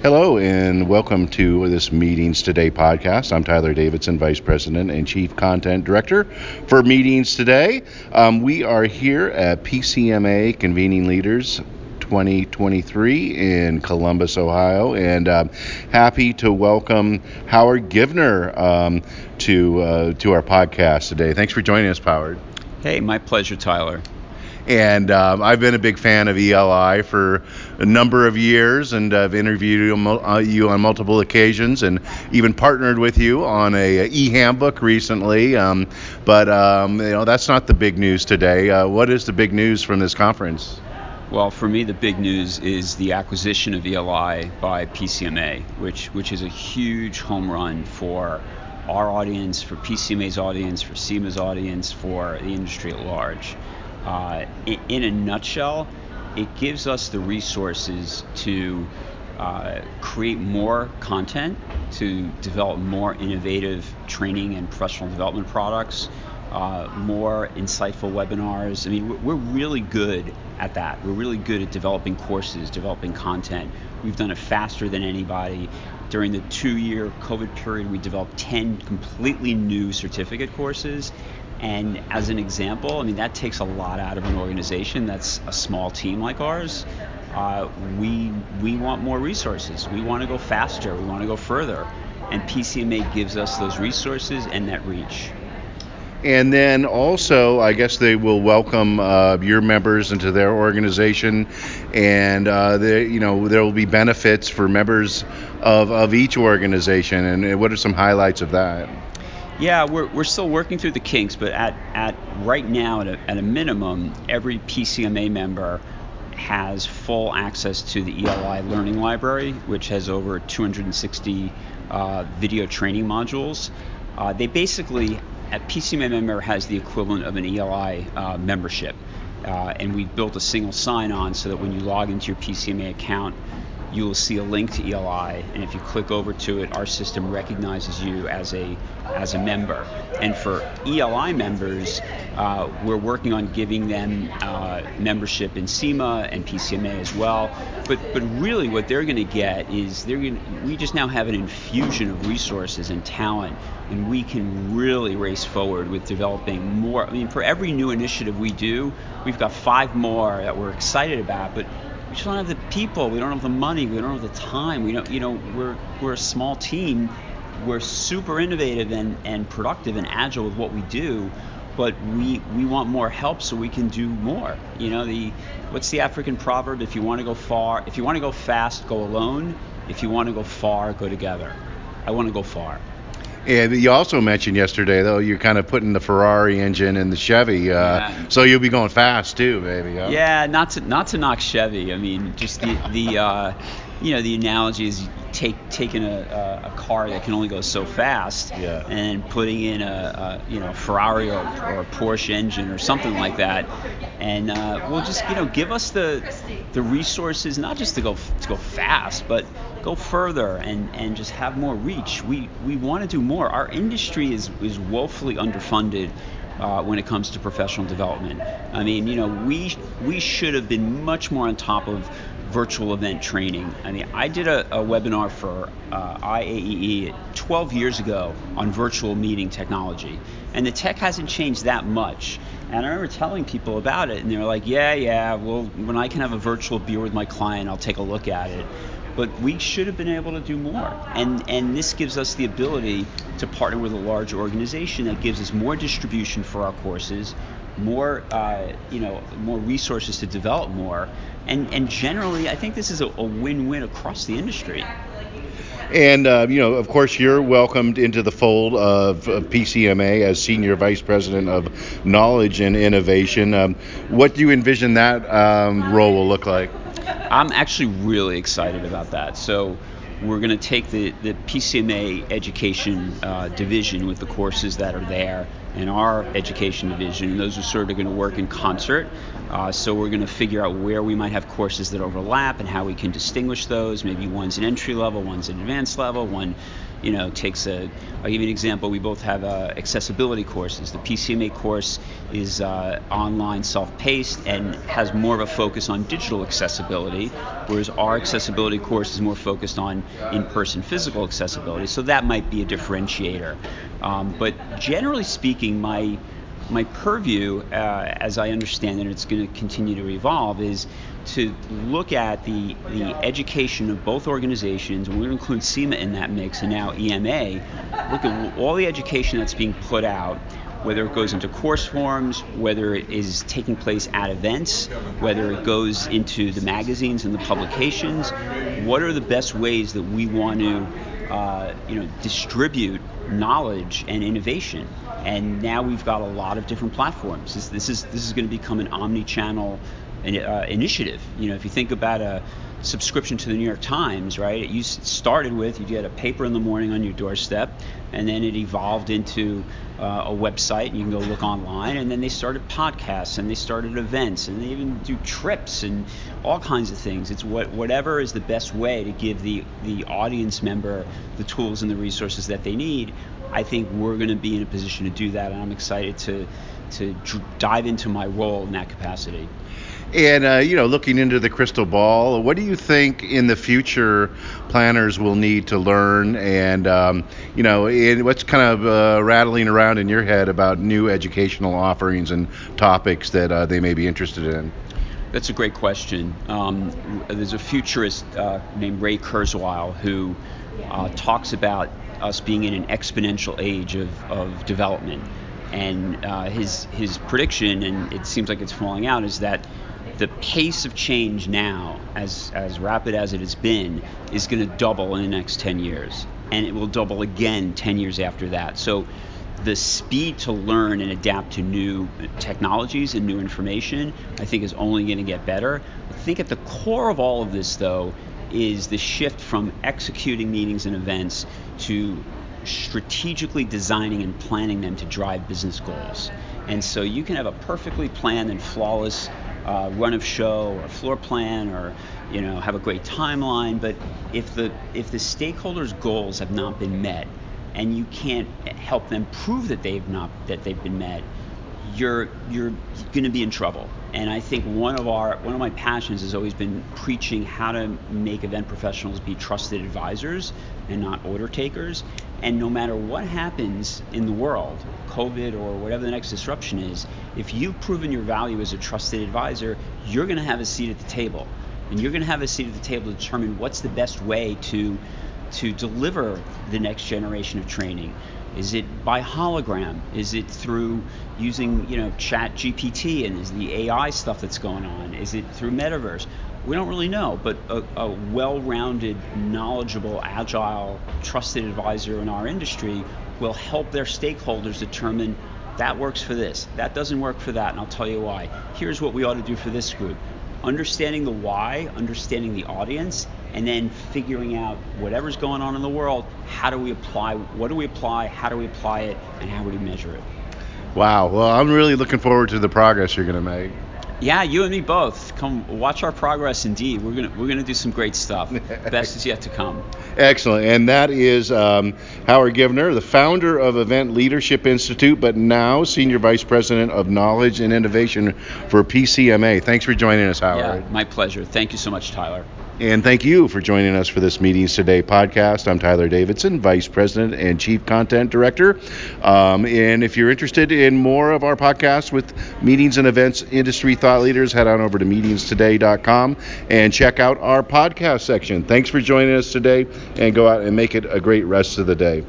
Hello and welcome to this Meetings Today podcast. I'm Tyler Davidson, Vice President and Chief Content Director for Meetings Today. Um, we are here at PCMA Convening Leaders 2023 in Columbus, Ohio, and um, happy to welcome Howard Givner um, to uh, to our podcast today. Thanks for joining us, Howard. Hey, my pleasure, Tyler. And um, I've been a big fan of ELI for a number of years, and I've interviewed you on multiple occasions, and even partnered with you on a e-handbook recently. Um, but um, you know that's not the big news today. Uh, what is the big news from this conference? Well, for me, the big news is the acquisition of ELI by PCMA, which which is a huge home run for our audience, for PCMA's audience, for CEMA's audience, for the industry at large. Uh, in, a nutshell, it gives us the resources to uh, create more content, to develop more innovative training and professional development products, uh, more insightful webinars. I mean, we're really good at that. We're really good at developing courses, developing content. We've done it faster than anybody. During the two year COVID period, we developed 10 completely new certificate courses and as an example, I mean, that takes a lot out of an organization that's a small team like ours. Uh, we, we want more resources. We want to go faster. We want to go further. And PCMA gives us those resources and that reach. And then also, I guess they will welcome uh, your members into their organization, and uh, they, you know there will be benefits for members of, of each organization. And what are some highlights of that? Yeah, we're, we're still working through the kinks, but at, at right now, at a, at a minimum, every PCMA member has full access to the ELI Learning Library, which has over 260 uh, video training modules. Uh, they basically, a PCMA member has the equivalent of an ELI uh, membership. Uh, and we've built a single sign on so that when you log into your PCMA account, you will see a link to ELI, and if you click over to it, our system recognizes you as a as a member. And for ELI members, uh, we're working on giving them uh, membership in CEMA and PCMA as well. But but really, what they're going to get is they're going we just now have an infusion of resources and talent, and we can really race forward with developing more. I mean, for every new initiative we do, we've got five more that we're excited about, but we just don't have the people. We don't have the money. We don't have the time. We don't, you know, we're we're a small team. We're super innovative and, and productive and agile with what we do, but we we want more help so we can do more. You know, the what's the African proverb? If you want to go far, if you want to go fast, go alone. If you want to go far, go together. I want to go far. And you also mentioned yesterday, though, you're kind of putting the Ferrari engine in the Chevy, uh, yeah. so you'll be going fast too, maybe. Huh? Yeah, not to not to knock Chevy. I mean, just the the uh, you know the analogy is take taking a, a, car that can only go so fast yeah. and putting in a, a you know Ferrari or, or, a Porsche engine or something like that, and uh, we'll just you know give us the the resources not just to go to go fast, but go further and, and just have more reach. We we want to do more. Our industry is is woefully underfunded. Uh, when it comes to professional development, I mean, you know, we we should have been much more on top of virtual event training. I mean, I did a, a webinar for uh, IAEE 12 years ago on virtual meeting technology, and the tech hasn't changed that much. And I remember telling people about it, and they were like, "Yeah, yeah, well, when I can have a virtual beer with my client, I'll take a look at it." but we should have been able to do more. And and this gives us the ability to partner with a large organization that gives us more distribution for our courses, more uh, you know more resources to develop more, and and generally I think this is a, a win-win across the industry. And uh, you know, of course, you're welcomed into the fold of, of PCMA as senior vice president of knowledge and innovation. Um, what do you envision that um, role will look like? I'm actually really excited about that. So we're going to take the, the PCMA education uh, division with the courses that are there and our education division. And those are sort of going to work in concert. Uh, so we're going to figure out where we might have courses that overlap and how we can distinguish those. Maybe one's an entry level, one's an advanced level, one you know, takes a. I'll give you an example. We both have uh, accessibility courses. The PCMA course is uh, online, self-paced, and has more of a focus on digital accessibility, whereas our accessibility course is more focused on in-person physical accessibility. So that might be a differentiator. Um, but generally speaking, my my purview, uh, as I understand it, it's going to continue to evolve, is to look at the the education of both organizations, we're going to include CEMA in that mix, and now EMA. Look at all the education that's being put out, whether it goes into course forms, whether it is taking place at events, whether it goes into the magazines and the publications. What are the best ways that we want to uh, you know, distribute knowledge and innovation. And now we've got a lot of different platforms. This, this is this is going to become an omni-channel uh, initiative. You know, if you think about a subscription to the New York Times, right? It used started with you get a paper in the morning on your doorstep, and then it evolved into uh, a website. and You can go look online, and then they started podcasts, and they started events, and they even do trips and all kinds of things. It's what whatever is the best way to give the the audience member the tools and the resources that they need. I think we're going to be in a position to do that, and I'm excited to to dive into my role in that capacity. And uh, you know, looking into the crystal ball, what do you think in the future planners will need to learn? And um, you know, and what's kind of uh, rattling around in your head about new educational offerings and topics that uh, they may be interested in? That's a great question. Um, there's a futurist uh, named Ray Kurzweil who uh, talks about us being in an exponential age of, of development. And uh, his his prediction, and it seems like it's falling out, is that the pace of change now, as as rapid as it has been, is going to double in the next 10 years, and it will double again 10 years after that. So the speed to learn and adapt to new technologies and new information, I think, is only going to get better. I think at the core of all of this, though, is the shift from executing meetings and events to strategically designing and planning them to drive business goals. And so you can have a perfectly planned and flawless uh, run of show or floor plan or you know have a great timeline, but if the if the stakeholders' goals have not been met and you can't help them prove that they've not that they've been met, you're you're going to be in trouble. And I think one of our one of my passions has always been preaching how to make event professionals be trusted advisors and not order takers. And no matter what happens in the world, COVID or whatever the next disruption is, if you've proven your value as a trusted advisor, you're going to have a seat at the table. And you're going to have a seat at the table to determine what's the best way to to deliver the next generation of training? Is it by hologram? Is it through using, you know, Chat GPT and is the AI stuff that's going on? Is it through metaverse? We don't really know, but a, a well-rounded, knowledgeable, agile, trusted advisor in our industry will help their stakeholders determine that works for this, that doesn't work for that, and I'll tell you why. Here's what we ought to do for this group understanding the why, understanding the audience, and then figuring out whatever's going on in the world, how do we apply, what do we apply, how do we apply it, and how do we measure it. Wow. Well, I'm really looking forward to the progress you're going to make. Yeah, you and me both. Come watch our progress. Indeed, we're gonna we're gonna do some great stuff. Best is yet to come. Excellent, and that is um, Howard Givner, the founder of Event Leadership Institute, but now senior vice president of knowledge and innovation for PCMA. Thanks for joining us, Howard. Yeah, my pleasure. Thank you so much, Tyler. And thank you for joining us for this Meetings Today podcast. I'm Tyler Davidson, Vice President and Chief Content Director. Um, and if you're interested in more of our podcasts with meetings and events industry thought leaders, head on over to meetingstoday.com and check out our podcast section. Thanks for joining us today and go out and make it a great rest of the day.